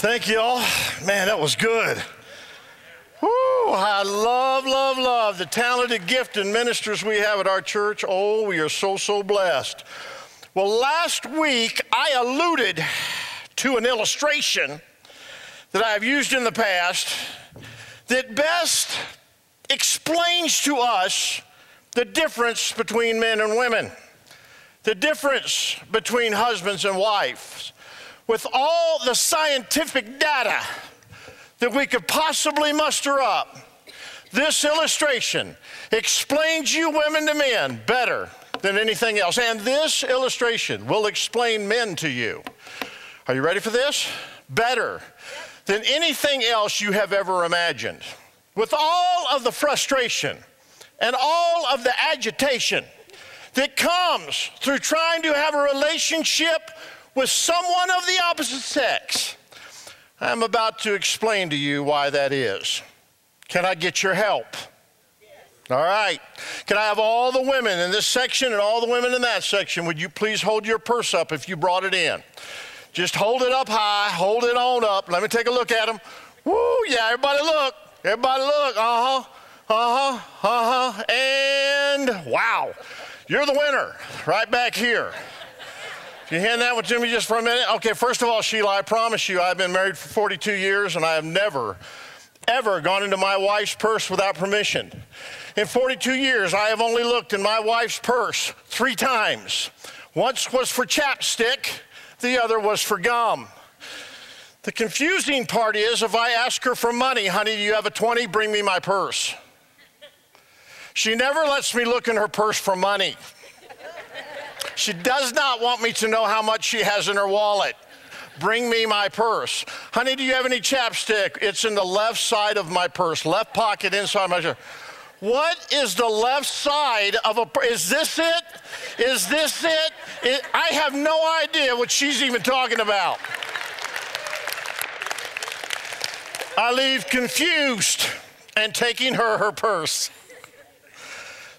Thank you all. Man, that was good. Woo, I love, love, love the talented, gifted ministers we have at our church. Oh, we are so, so blessed. Well, last week I alluded to an illustration that I have used in the past that best explains to us the difference between men and women, the difference between husbands and wives with all the scientific data that we could possibly muster up, this illustration explains you women to men better than anything else. And this illustration will explain men to you. Are you ready for this? Better than anything else you have ever imagined. With all of the frustration and all of the agitation that comes through trying to have a relationship with someone of the opposite sex. I'm about to explain to you why that is. Can I get your help? All right. Can I have all the women in this section and all the women in that section? Would you please hold your purse up if you brought it in? Just hold it up high, hold it on up. Let me take a look at them. Woo, yeah, everybody look. Everybody look. Uh huh. Uh huh. Uh huh. And wow, you're the winner right back here. Can you hand that one to me just for a minute? Okay, first of all, Sheila, I promise you, I've been married for 42 years and I have never, ever gone into my wife's purse without permission. In 42 years, I have only looked in my wife's purse three times. Once was for chapstick, the other was for gum. The confusing part is if I ask her for money, honey, do you have a 20? Bring me my purse. She never lets me look in her purse for money. She does not want me to know how much she has in her wallet. Bring me my purse. Honey, do you have any chapstick? It's in the left side of my purse, left pocket inside my shirt. What is the left side of a is this it? Is this it? it? I have no idea what she's even talking about. I leave confused and taking her her purse.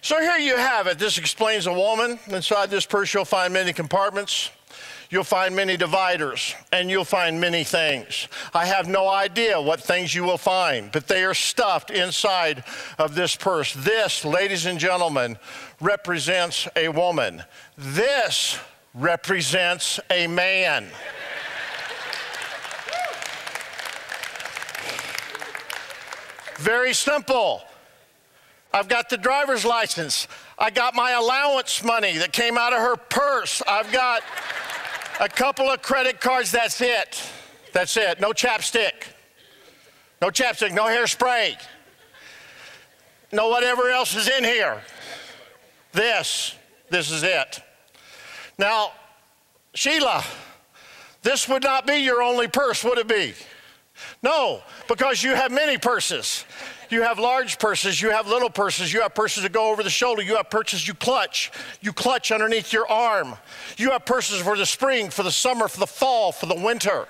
So here you have it. This explains a woman. Inside this purse, you'll find many compartments. You'll find many dividers, and you'll find many things. I have no idea what things you will find, but they are stuffed inside of this purse. This, ladies and gentlemen, represents a woman. This represents a man. Very simple. I've got the driver's license. I got my allowance money that came out of her purse. I've got a couple of credit cards. That's it. That's it. No chapstick. No chapstick. No hairspray. No whatever else is in here. This. This is it. Now, Sheila, this would not be your only purse, would it be? No, because you have many purses. You have large purses, you have little purses, you have purses that go over the shoulder, you have purses you clutch, you clutch underneath your arm. You have purses for the spring, for the summer, for the fall, for the winter.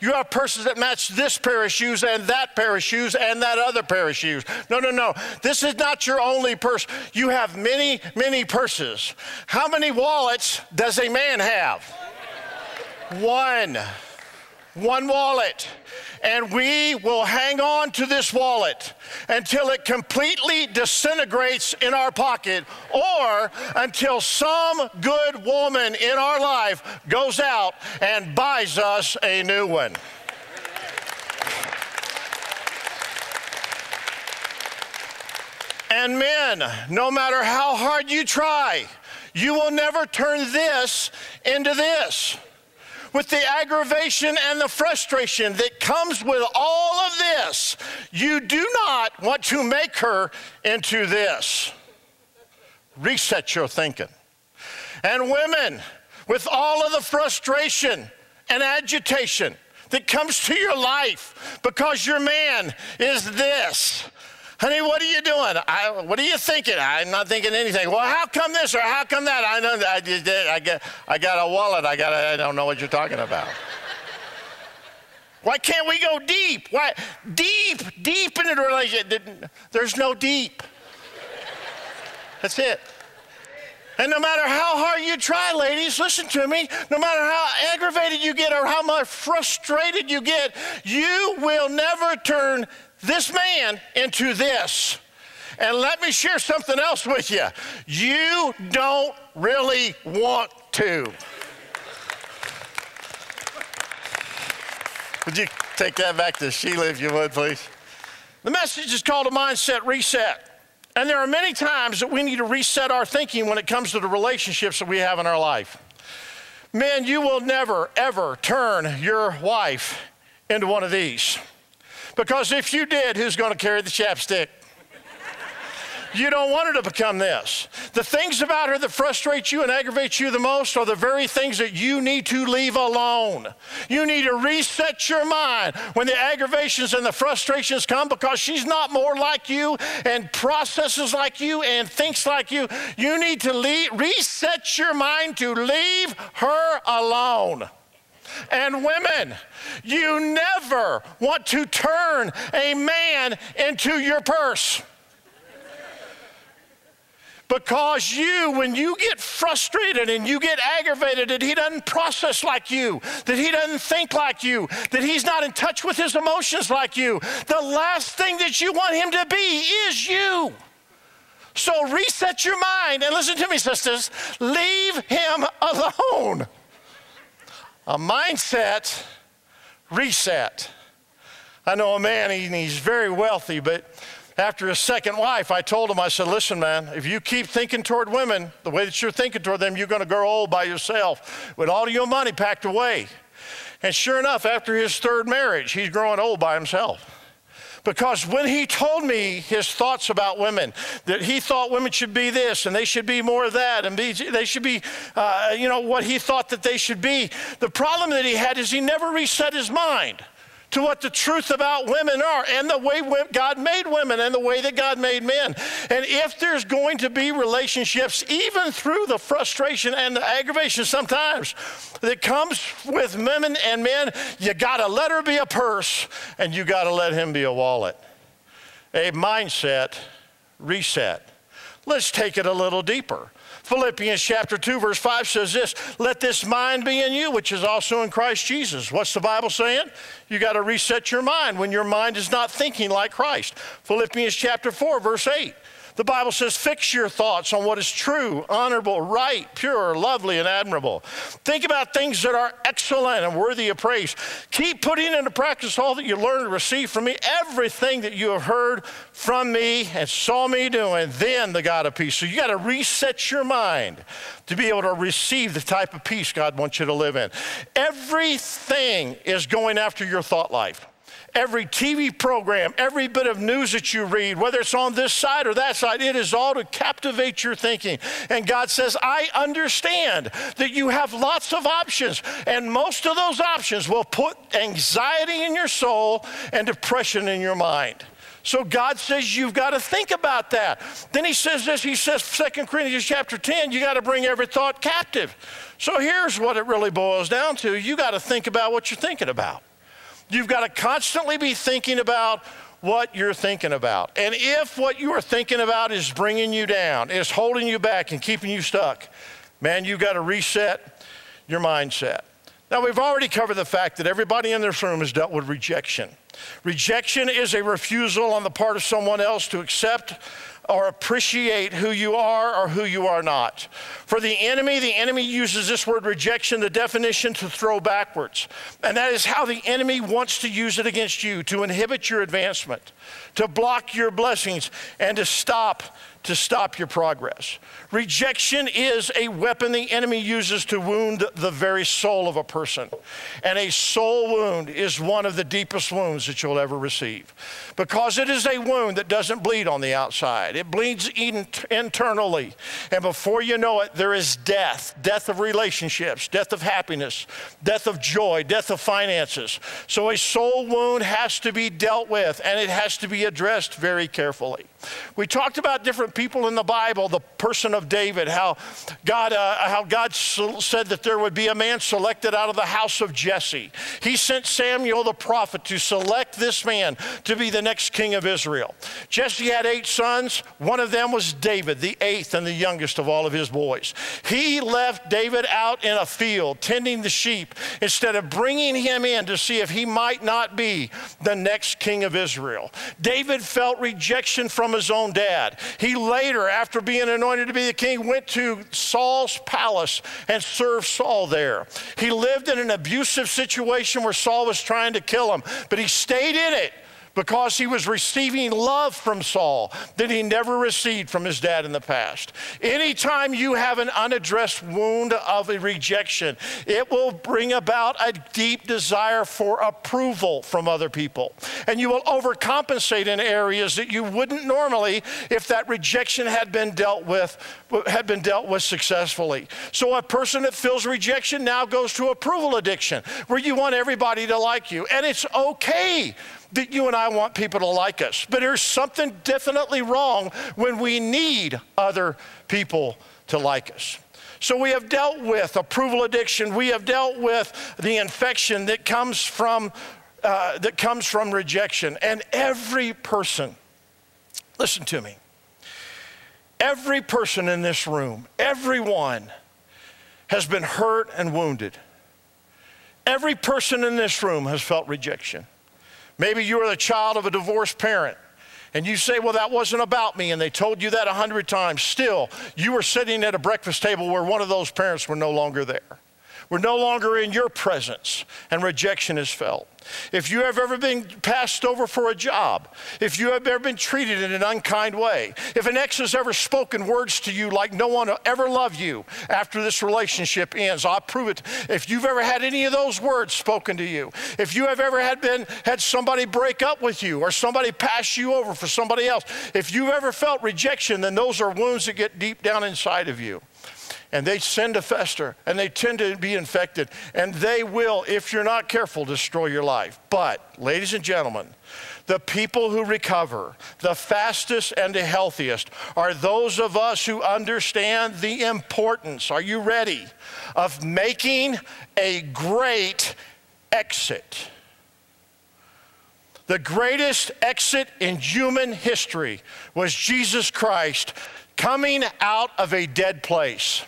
You have purses that match this pair of shoes and that pair of shoes and that other pair of shoes. No, no, no. This is not your only purse. You have many, many purses. How many wallets does a man have? One. One wallet and we will hang on to this wallet until it completely disintegrates in our pocket or until some good woman in our life goes out and buys us a new one. And men, no matter how hard you try, you will never turn this into this with the aggravation and the frustration that comes with all of this, you do not want to make her into this. Reset your thinking. And women, with all of the frustration and agitation that comes to your life because your man is this. Honey, what are you doing? I, what are you thinking? I'm not thinking anything. Well, how come this or how come that? I know I just did. I got, I got a wallet. I got. A, I don't know what you're talking about. Why can't we go deep? Why deep, deep into the relationship? There's no deep. That's it. And no matter how hard you try, ladies, listen to me, no matter how aggravated you get or how much frustrated you get, you will never turn this man into this. And let me share something else with you. You don't really want to. Would you take that back to Sheila if you would, please? The message is called a mindset reset. And there are many times that we need to reset our thinking when it comes to the relationships that we have in our life. Men, you will never, ever turn your wife into one of these. Because if you did, who's going to carry the chapstick? You don't want her to become this. The things about her that frustrate you and aggravate you the most are the very things that you need to leave alone. You need to reset your mind when the aggravations and the frustrations come because she's not more like you and processes like you and thinks like you. You need to leave, reset your mind to leave her alone. And women, you never want to turn a man into your purse. Because you, when you get frustrated and you get aggravated that he doesn't process like you, that he doesn't think like you, that he's not in touch with his emotions like you, the last thing that you want him to be is you. So reset your mind and listen to me, sisters. Leave him alone. A mindset reset. I know a man, he, he's very wealthy, but after his second wife, I told him, I said, listen, man, if you keep thinking toward women the way that you're thinking toward them, you're going to grow old by yourself with all your money packed away. And sure enough, after his third marriage, he's growing old by himself. Because when he told me his thoughts about women, that he thought women should be this and they should be more of that and be, they should be, uh, you know, what he thought that they should be, the problem that he had is he never reset his mind to what the truth about women are and the way God made women and the way that God made men. And if there's going to be relationships, even through the frustration and the aggravation sometimes that comes with women and men, you got to let her be a purse and you got to let him be a wallet. A mindset reset. Let's take it a little deeper. Philippians chapter 2, verse 5 says this Let this mind be in you, which is also in Christ Jesus. What's the Bible saying? You got to reset your mind when your mind is not thinking like Christ. Philippians chapter 4, verse 8. The Bible says, fix your thoughts on what is true, honorable, right, pure, lovely, and admirable. Think about things that are excellent and worthy of praise. Keep putting into practice all that you learned and received from me, everything that you have heard from me and saw me doing, then the God of peace. So you got to reset your mind to be able to receive the type of peace God wants you to live in. Everything is going after your thought life every TV program, every bit of news that you read, whether it's on this side or that side, it is all to captivate your thinking. And God says, I understand that you have lots of options, and most of those options will put anxiety in your soul and depression in your mind. So God says you've got to think about that. Then he says this, he says 2 Corinthians chapter 10, you got to bring every thought captive. So here's what it really boils down to. You got to think about what you're thinking about. You've got to constantly be thinking about what you're thinking about. And if what you are thinking about is bringing you down, is holding you back and keeping you stuck, man, you've got to reset your mindset. Now, we've already covered the fact that everybody in this room has dealt with rejection. Rejection is a refusal on the part of someone else to accept or appreciate who you are or who you are not. For the enemy, the enemy uses this word rejection, the definition to throw backwards. And that is how the enemy wants to use it against you to inhibit your advancement, to block your blessings, and to stop to stop your progress. Rejection is a weapon the enemy uses to wound the very soul of a person. And a soul wound is one of the deepest wounds that you'll ever receive because it is a wound that doesn't bleed on the outside, it bleeds in- internally. And before you know it, there is death death of relationships, death of happiness, death of joy, death of finances. So a soul wound has to be dealt with and it has to be addressed very carefully. We talked about different people in the Bible, the person of David, how God, uh, how God said that there would be a man selected out of the house of Jesse. He sent Samuel the prophet to select this man to be the next king of Israel. Jesse had eight sons. One of them was David, the eighth and the youngest of all of his boys. He left David out in a field tending the sheep instead of bringing him in to see if he might not be the next king of Israel. David felt rejection from his own dad. He later, after being anointed to be the king, went to Saul's palace and served Saul there. He lived in an abusive situation where Saul was trying to kill him, but he stayed in it because he was receiving love from Saul that he never received from his dad in the past. Anytime you have an unaddressed wound of a rejection, it will bring about a deep desire for approval from other people. And you will overcompensate in areas that you wouldn't normally if that rejection had been dealt with had been dealt with successfully. So a person that feels rejection now goes to approval addiction where you want everybody to like you. And it's okay that you and I want people to like us. But there's something definitely wrong when we need other people to like us. So we have dealt with approval addiction. We have dealt with the infection that comes from uh, that comes from rejection. And every person, listen to me. Every person in this room, everyone has been hurt and wounded. Every person in this room has felt rejection. Maybe you are the child of a divorced parent. And you say, well, that wasn't about me, and they told you that a hundred times. Still, you were sitting at a breakfast table where one of those parents were no longer there. We're no longer in your presence, and rejection is felt. If you have ever been passed over for a job, if you have ever been treated in an unkind way, if an ex has ever spoken words to you like no one will ever love you after this relationship ends, I'll prove it. If you've ever had any of those words spoken to you, if you have ever had been had somebody break up with you or somebody pass you over for somebody else, if you've ever felt rejection, then those are wounds that get deep down inside of you and they tend to fester and they tend to be infected and they will, if you're not careful, destroy your life. But, ladies and gentlemen, the people who recover the fastest and the healthiest are those of us who understand the importance, are you ready, of making a great exit. The greatest exit in human history was Jesus Christ coming out of a dead place.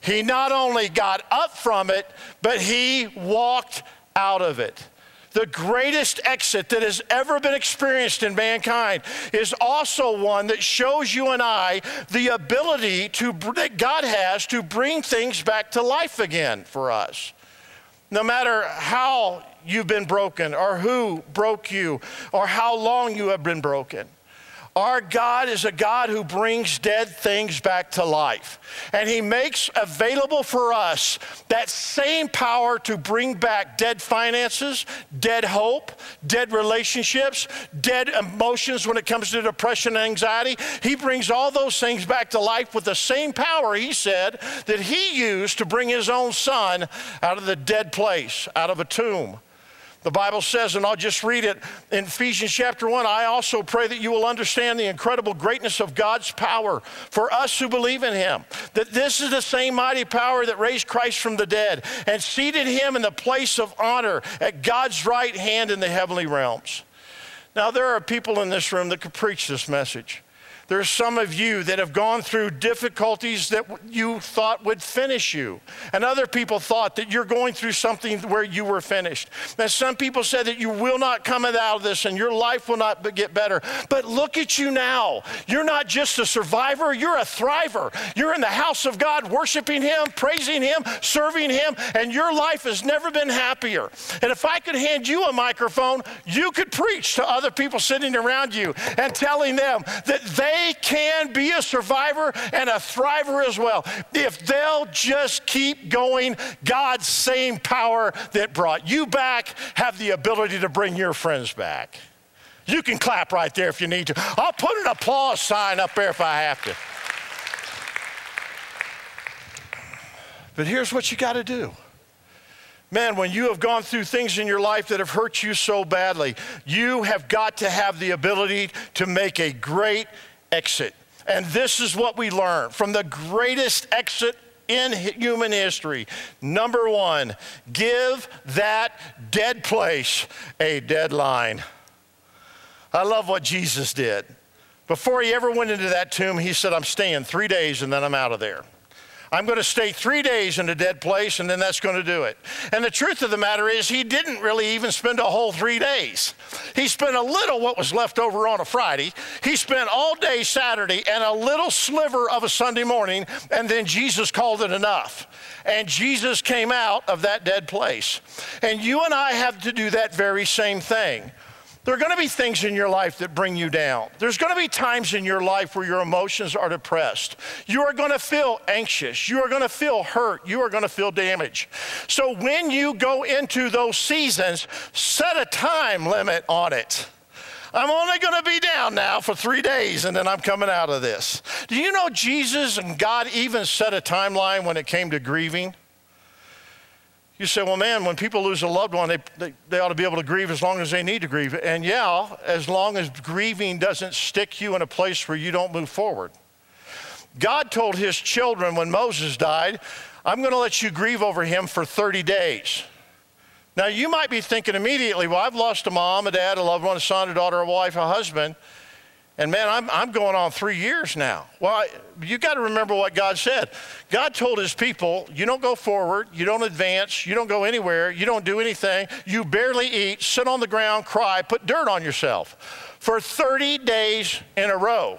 He not only got up from it, but he walked out of it. The greatest exit that has ever been experienced in mankind is also one that shows you and I the ability to, that God has to bring things back to life again for us. No matter how you've been broken, or who broke you, or how long you have been broken. Our God is a God who brings dead things back to life. And He makes available for us that same power to bring back dead finances, dead hope, dead relationships, dead emotions when it comes to depression and anxiety. He brings all those things back to life with the same power, He said, that He used to bring His own Son out of the dead place, out of a tomb. The Bible says, and I'll just read it in Ephesians chapter 1 I also pray that you will understand the incredible greatness of God's power for us who believe in Him. That this is the same mighty power that raised Christ from the dead and seated Him in the place of honor at God's right hand in the heavenly realms. Now, there are people in this room that could preach this message. There's some of you that have gone through difficulties that you thought would finish you. And other people thought that you're going through something where you were finished. And some people said that you will not come out of this and your life will not get better. But look at you now. You're not just a survivor, you're a thriver. You're in the house of God, worshiping Him, praising Him, serving Him, and your life has never been happier. And if I could hand you a microphone, you could preach to other people sitting around you and telling them that they they can be a survivor and a thriver as well. If they'll just keep going, God's same power that brought you back have the ability to bring your friends back. You can clap right there if you need to. I'll put an applause sign up there if I have to. But here's what you got to do. Man, when you have gone through things in your life that have hurt you so badly, you have got to have the ability to make a great exit. And this is what we learn from the greatest exit in human history. Number one, give that dead place a deadline. I love what Jesus did. Before he ever went into that tomb, he said, I'm staying three days and then I'm out of there. I'm going to stay three days in a dead place, and then that's going to do it. And the truth of the matter is, he didn't really even spend a whole three days. He spent a little what was left over on a Friday. He spent all day Saturday and a little sliver of a Sunday morning, and then Jesus called it enough. And Jesus came out of that dead place. And you and I have to do that very same thing. There are going to be things in your life that bring you down. There's going to be times in your life where your emotions are depressed. You are going to feel anxious. You are going to feel hurt. You are going to feel damage. So when you go into those seasons, set a time limit on it. I'm only going to be down now for three days and then I'm coming out of this. Do you know Jesus and God even set a timeline when it came to grieving? You say, well, man, when people lose a loved one, they, they, they, ought to be able to grieve as long as they need to grieve. And yeah, as long as grieving doesn't stick you in a place where you don't move forward. God told his children when Moses died, I'm going to let you grieve over him for 30 days. Now, you might be thinking immediately, well, I've lost a mom, a dad, a loved one, a son, a daughter, a wife, a husband. And man, I'm, I'm going on three years now. Well, you got to remember what God said. God told his people, you don't go forward, you don't advance, you don't go anywhere, you don't do anything, you barely eat, sit on the ground, cry, put dirt on yourself for 30 days in a row.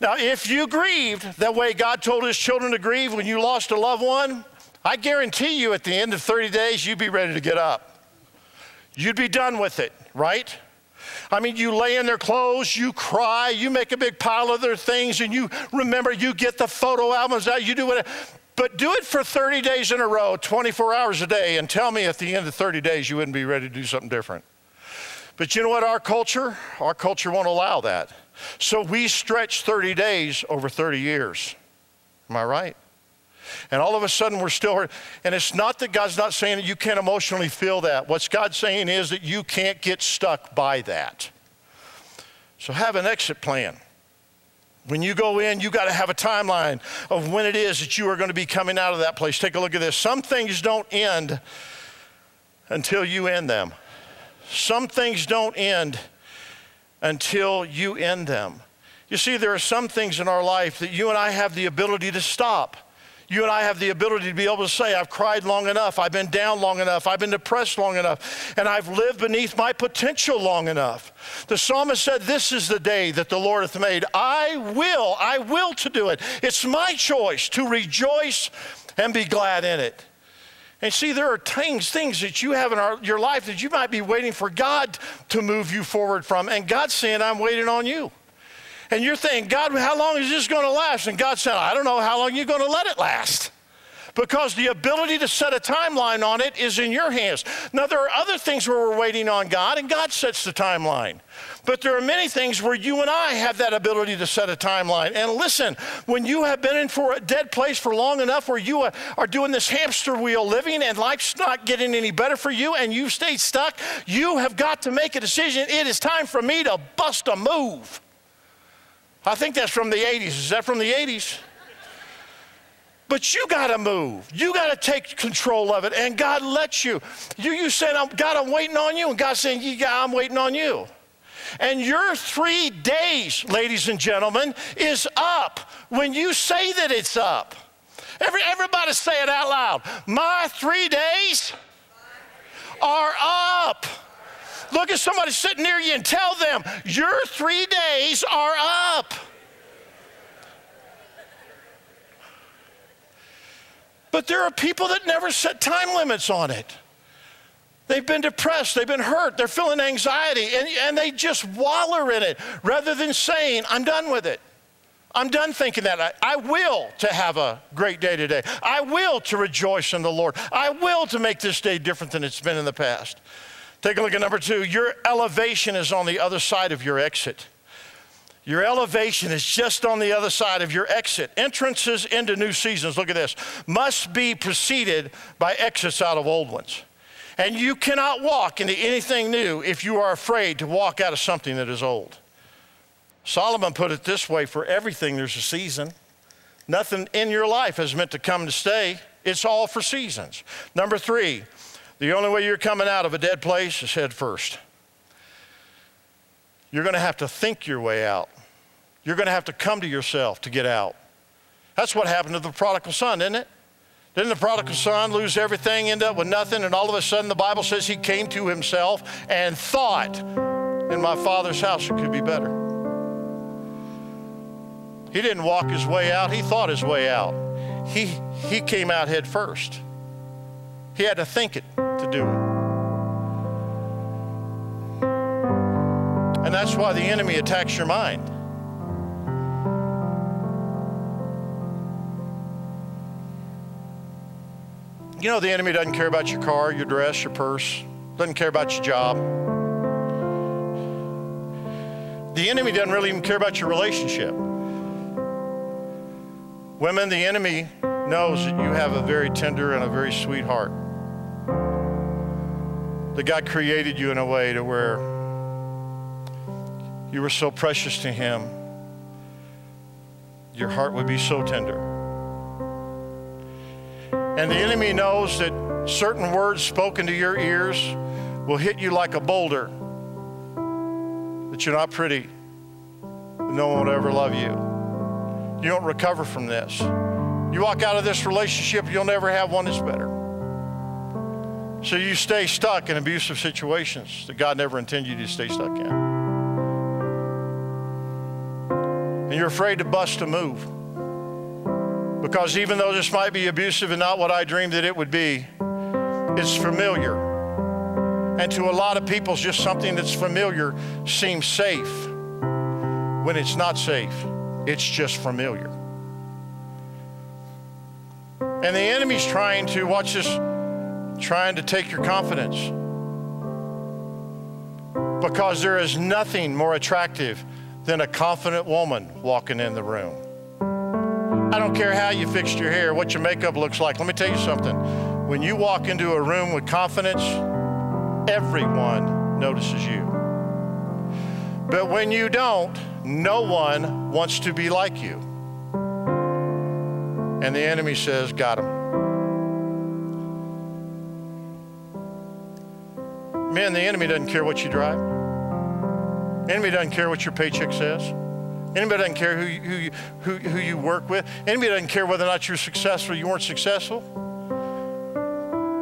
Now, if you grieved the way God told his children to grieve when you lost a loved one, I guarantee you at the end of 30 days, you'd be ready to get up. You'd be done with it, right? I mean, you lay in their clothes, you cry, you make a big pile of their things, and you remember, you get the photo albums out, you do whatever. But do it for 30 days in a row, 24 hours a day, and tell me at the end of 30 days you wouldn't be ready to do something different. But you know what? Our culture, our culture won't allow that. So we stretch 30 days over 30 years. Am I right? And all of a sudden we're still hurt. And it's not that God's not saying that you can't emotionally feel that. What's God saying is that you can't get stuck by that. So have an exit plan. When you go in, you got to have a timeline of when it is that you are going to be coming out of that place. Take a look at this. Some things don't end until you end them. Some things don't end until you end them. You see, there are some things in our life that you and I have the ability to stop you and I have the ability to be able to say, I've cried long enough, I've been down long enough, I've been depressed long enough, and I've lived beneath my potential long enough. The psalmist said, This is the day that the Lord hath made. I will, I will to do it. It's my choice to rejoice and be glad in it. And see, there are things, things that you have in our, your life that you might be waiting for God to move you forward from. And God's saying, I'm waiting on you. And you're thinking, God, how long is this going to last? And God said, I don't know how long you're going to let it last. Because the ability to set a timeline on it is in your hands. Now, there are other things where we're waiting on God, and God sets the timeline. But there are many things where you and I have that ability to set a timeline. And listen, when you have been in for a dead place for long enough where you uh, are doing this hamster wheel living and life's not getting any better for you and you've stayed stuck, you have got to make a decision. It is time for me to bust a move. I think that's from the 80s. Is that from the 80s? But you got to move. You got to take control of it. And God lets you. You, you said, God, I'm waiting on you. And God's saying, yeah, I'm waiting on you. And your three days, ladies and gentlemen, is up when you say that it's up. Every, everybody say it out loud. My three days are up. Look at somebody sitting near you and tell them, Your three days are up. But there are people that never set time limits on it. They've been depressed, they've been hurt, they're feeling anxiety, and, and they just waller in it rather than saying, I'm done with it. I'm done thinking that. I, I, will to have a great day today. I will to rejoice in the Lord. I will to make this day different than it's been in the past. Take a look at number two. Your elevation is on the other side of your exit. Your elevation is just on the other side of your exit. Entrances into new seasons, look at this, must be preceded by exits out of old ones. And you cannot walk into anything new if you are afraid to walk out of something that is old. Solomon put it this way for everything, there's a season. Nothing in your life is meant to come to stay, it's all for seasons. Number three, the only way you're coming out of a dead place is head first. You're going to have to think your way out. You're going to have to come to yourself to get out. That's what happened to the prodigal son, isn't it? Didn't the prodigal son lose everything, end up with nothing, and all of a sudden the Bible says he came to himself and thought, in my father's house it could be better. He didn't walk his way out, he thought his way out. He, he came out head first. He had to think it do it. And that's why the enemy attacks your mind. You know, the enemy doesn't care about your car, your dress, your purse, doesn't care about your job. The enemy doesn't really even care about your relationship. Women, the enemy knows that you have a very tender and a very sweet heart. That God created you in a way to where you were so precious to Him, your heart would be so tender. And the enemy knows that certain words spoken to your ears will hit you like a boulder, that you're not pretty, that no one will ever love you. You don't recover from this. You walk out of this relationship, you'll never have one that's better. So you stay stuck in abusive situations that God never intended you to stay stuck in. And you're afraid to bust a move. Because even though this might be abusive and not what I dreamed that it would be, it's familiar. And to a lot of people, just something that's familiar seems safe when it's not safe. It's just familiar. And the enemy's trying to, watch this, trying to take your confidence. Because there is nothing more attractive than a confident woman walking in the room. I don't care how you fixed your hair, what your makeup looks like. Let me tell you something. When you walk into a room with confidence, everyone notices you. But when you don't, no one wants to be like you. And the enemy says, Got him. Man, the enemy doesn't care what you drive. Enemy doesn't care what your paycheck says. Anybody doesn't care who you, who, who, who you work with. Anybody doesn't care whether or not you're successful you weren't successful.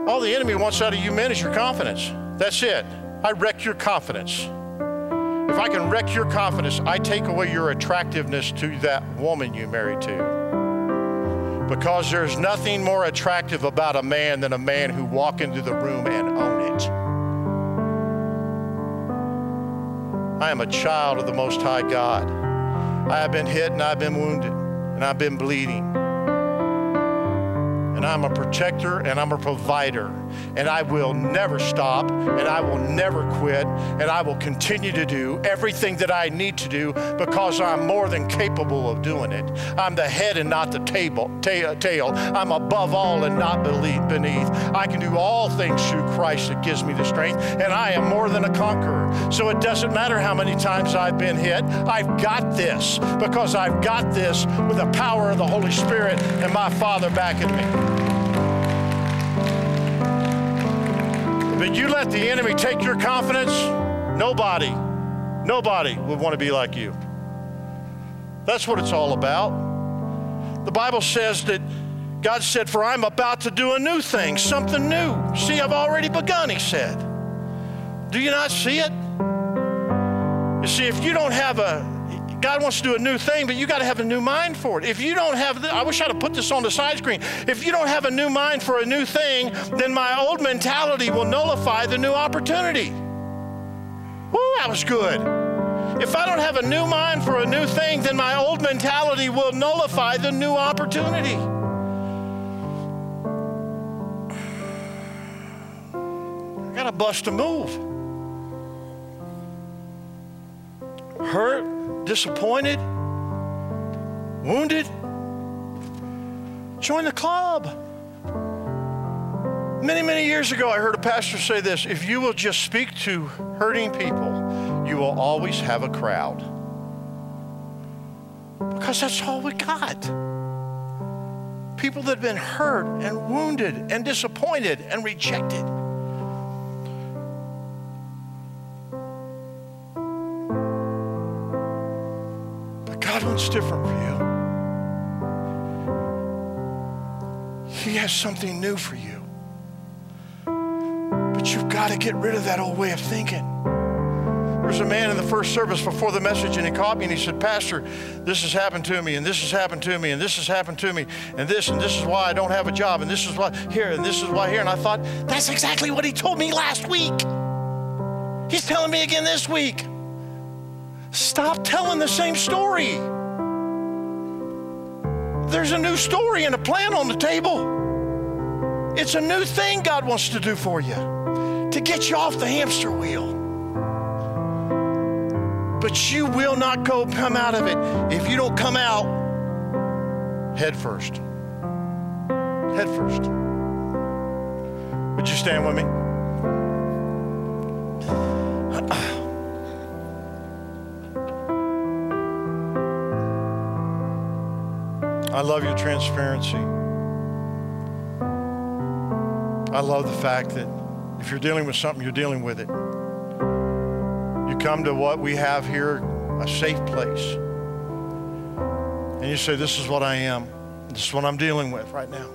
All the enemy wants out of you men is your confidence. That's it. I wreck your confidence. If I can wreck your confidence, I take away your attractiveness to that woman you married to. Because there's nothing more attractive about a man than a man who walk into the room and own I am a child of the Most High God. I have been hit and I've been wounded and I've been bleeding and I'm a protector and I'm a provider. And I will never stop and I will never quit and I will continue to do everything that I need to do because I'm more than capable of doing it. I'm the head and not the table, ta- tail. I'm above all and not beneath. I can do all things through Christ that gives me the strength, and I am more than a conqueror. So it doesn't matter how many times I've been hit, I've got this because I've got this with the power of the Holy Spirit and my Father backing me. But you let the enemy take your confidence, nobody, nobody would want to be like you. That's what it's all about. The Bible says that God said, For I'm about to do a new thing, something new. See, I've already begun, He said. Do you not see it? You see, if you don't have a God wants to do a new thing, but you got to have a new mind for it. If you don't have, the, I wish I'd have put this on the side screen. If you don't have a new mind for a new thing, then my old mentality will nullify the new opportunity. Woo, that was good. If I don't have a new mind for a new thing, then my old mentality will nullify the new opportunity. I got to bust a move. Hurt, disappointed, wounded. Join the club. Many, many years ago, I heard a pastor say this if you will just speak to hurting people, you will always have a crowd. Because that's all we got. People that have been hurt and wounded and disappointed and rejected. God wants different for you. He has something new for you. But you've got to get rid of that old way of thinking. There was a man in the first service before the message, and he called me and he said, Pastor, this has happened to me, and this has happened to me, and this has happened to me, and this, and this is why I don't have a job, and this is why here, and this is why here. And I thought, that's exactly what he told me last week. He's telling me again this week. Stop telling the same story. There's a new story and a plan on the table. It's a new thing God wants to do for you to get you off the hamster wheel. But you will not go come out of it if you don't come out head first. Head first. Would you stand with me? I love your transparency. I love the fact that if you're dealing with something, you're dealing with it. You come to what we have here, a safe place. And you say, This is what I am. This is what I'm dealing with right now.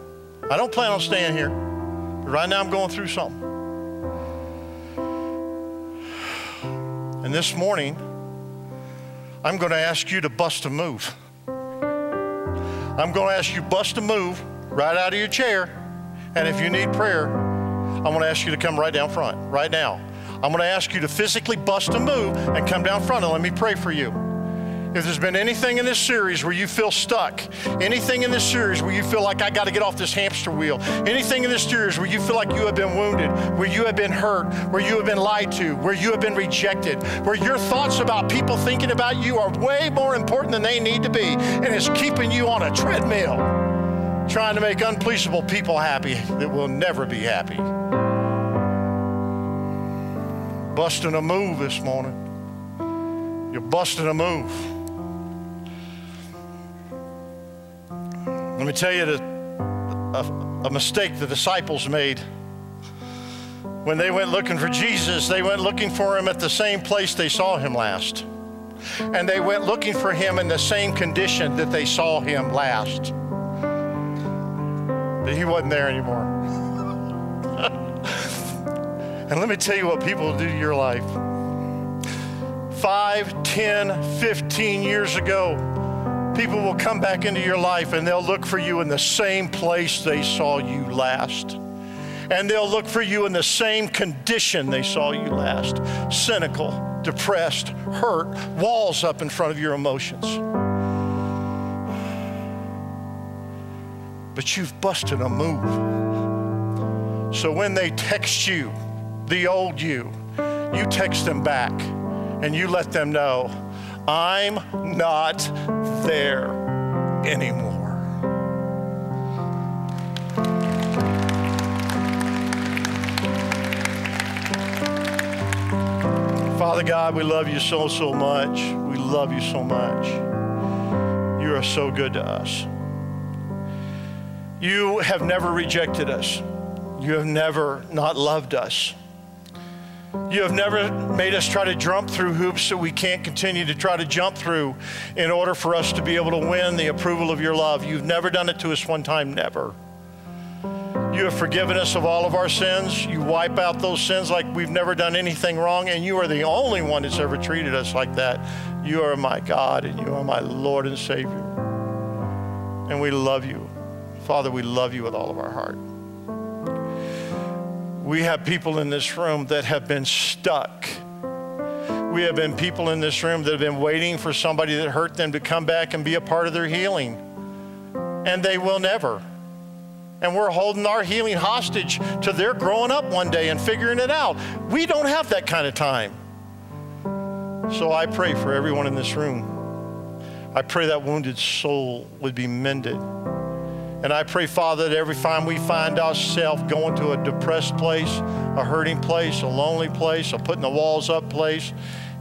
I don't plan on staying here. But right now I'm going through something. And this morning, I'm going to ask you to bust a move. I'm going to ask you bust a move right out of your chair. And if you need prayer, I'm going to ask you to come right down front, right now. I'm going to ask you to physically bust a move and come down front and let me pray for you. If there's been anything in this series where you feel stuck, anything in this series where you feel like I got to get off this hamster wheel, anything in this series where you feel like you have been wounded, where you have been hurt, where you have been lied to, where you have been rejected, where your thoughts about people thinking about you are way more important than they need to be, and it's keeping you on a treadmill, trying to make unpleasable people happy that will never be happy. Busting a move this morning. You're busting a move. Let me tell you a, a mistake the disciples made. When they went looking for Jesus, they went looking for him at the same place they saw him last. And they went looking for him in the same condition that they saw him last. But he wasn't there anymore. and let me tell you what people do to your life. Five, ten, fifteen years ago, people will come back into your life and they'll look for you in the same place they saw you last. And they'll look for you in the same condition they saw you last cynical, depressed, hurt, walls up in front of your emotions. But you've busted a move. So when they text you, the old you, you text them back and you let them know I'm not there anymore. Father God, we love you so, so much. We love you so much. You are so good to us. You have never rejected us. You have never not loved us. You have never made us try to jump through hoops that we can't continue to try to jump through in order for us to be able to win the approval of your love. You've never done it to us one time, never. You have forgiven us of all of our sins. You wipe out those sins like we've never done anything wrong, and you are the only one that's ever treated us like that. You are my God, and you are my Lord and Savior. And we love you. Father, we love you with all of our heart. We have people in this room that have been stuck. We have been people in this room that have been waiting for somebody that hurt them to come back and be a part of their healing. And they will never. And we're holding our healing hostage to their growing up one day and figuring it out. We don't have that kind of time. So I pray for everyone in this room. I pray that wounded soul would be mended. And I pray, Father, that every time we find ourselves going to a depressed place, a hurting place, a lonely place, a putting the walls up place,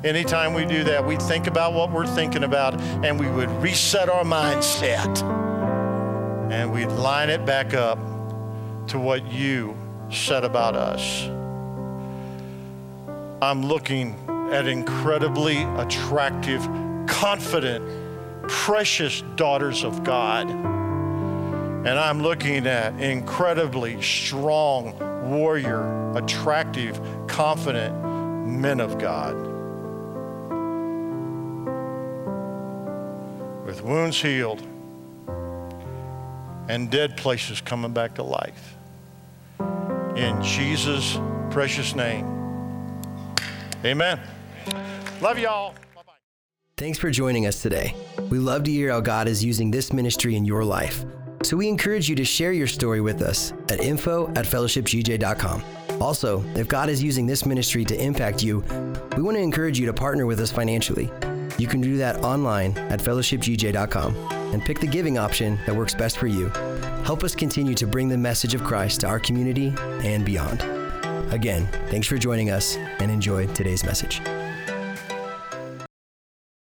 anytime we do that, we think about what we're thinking about and we would reset our mindset and we'd line it back up to what you said about us. I'm looking at incredibly attractive, confident, precious daughters of God. And I'm looking at incredibly strong, warrior, attractive, confident men of God. With wounds healed and dead places coming back to life. In Jesus' precious name. Amen. Love y'all. Thanks for joining us today. We love to hear how God is using this ministry in your life. So we encourage you to share your story with us at info at fellowshipgj.com. Also, if God is using this ministry to impact you, we want to encourage you to partner with us financially. You can do that online at fellowshipgj.com and pick the giving option that works best for you. Help us continue to bring the message of Christ to our community and beyond. Again, thanks for joining us and enjoy today's message.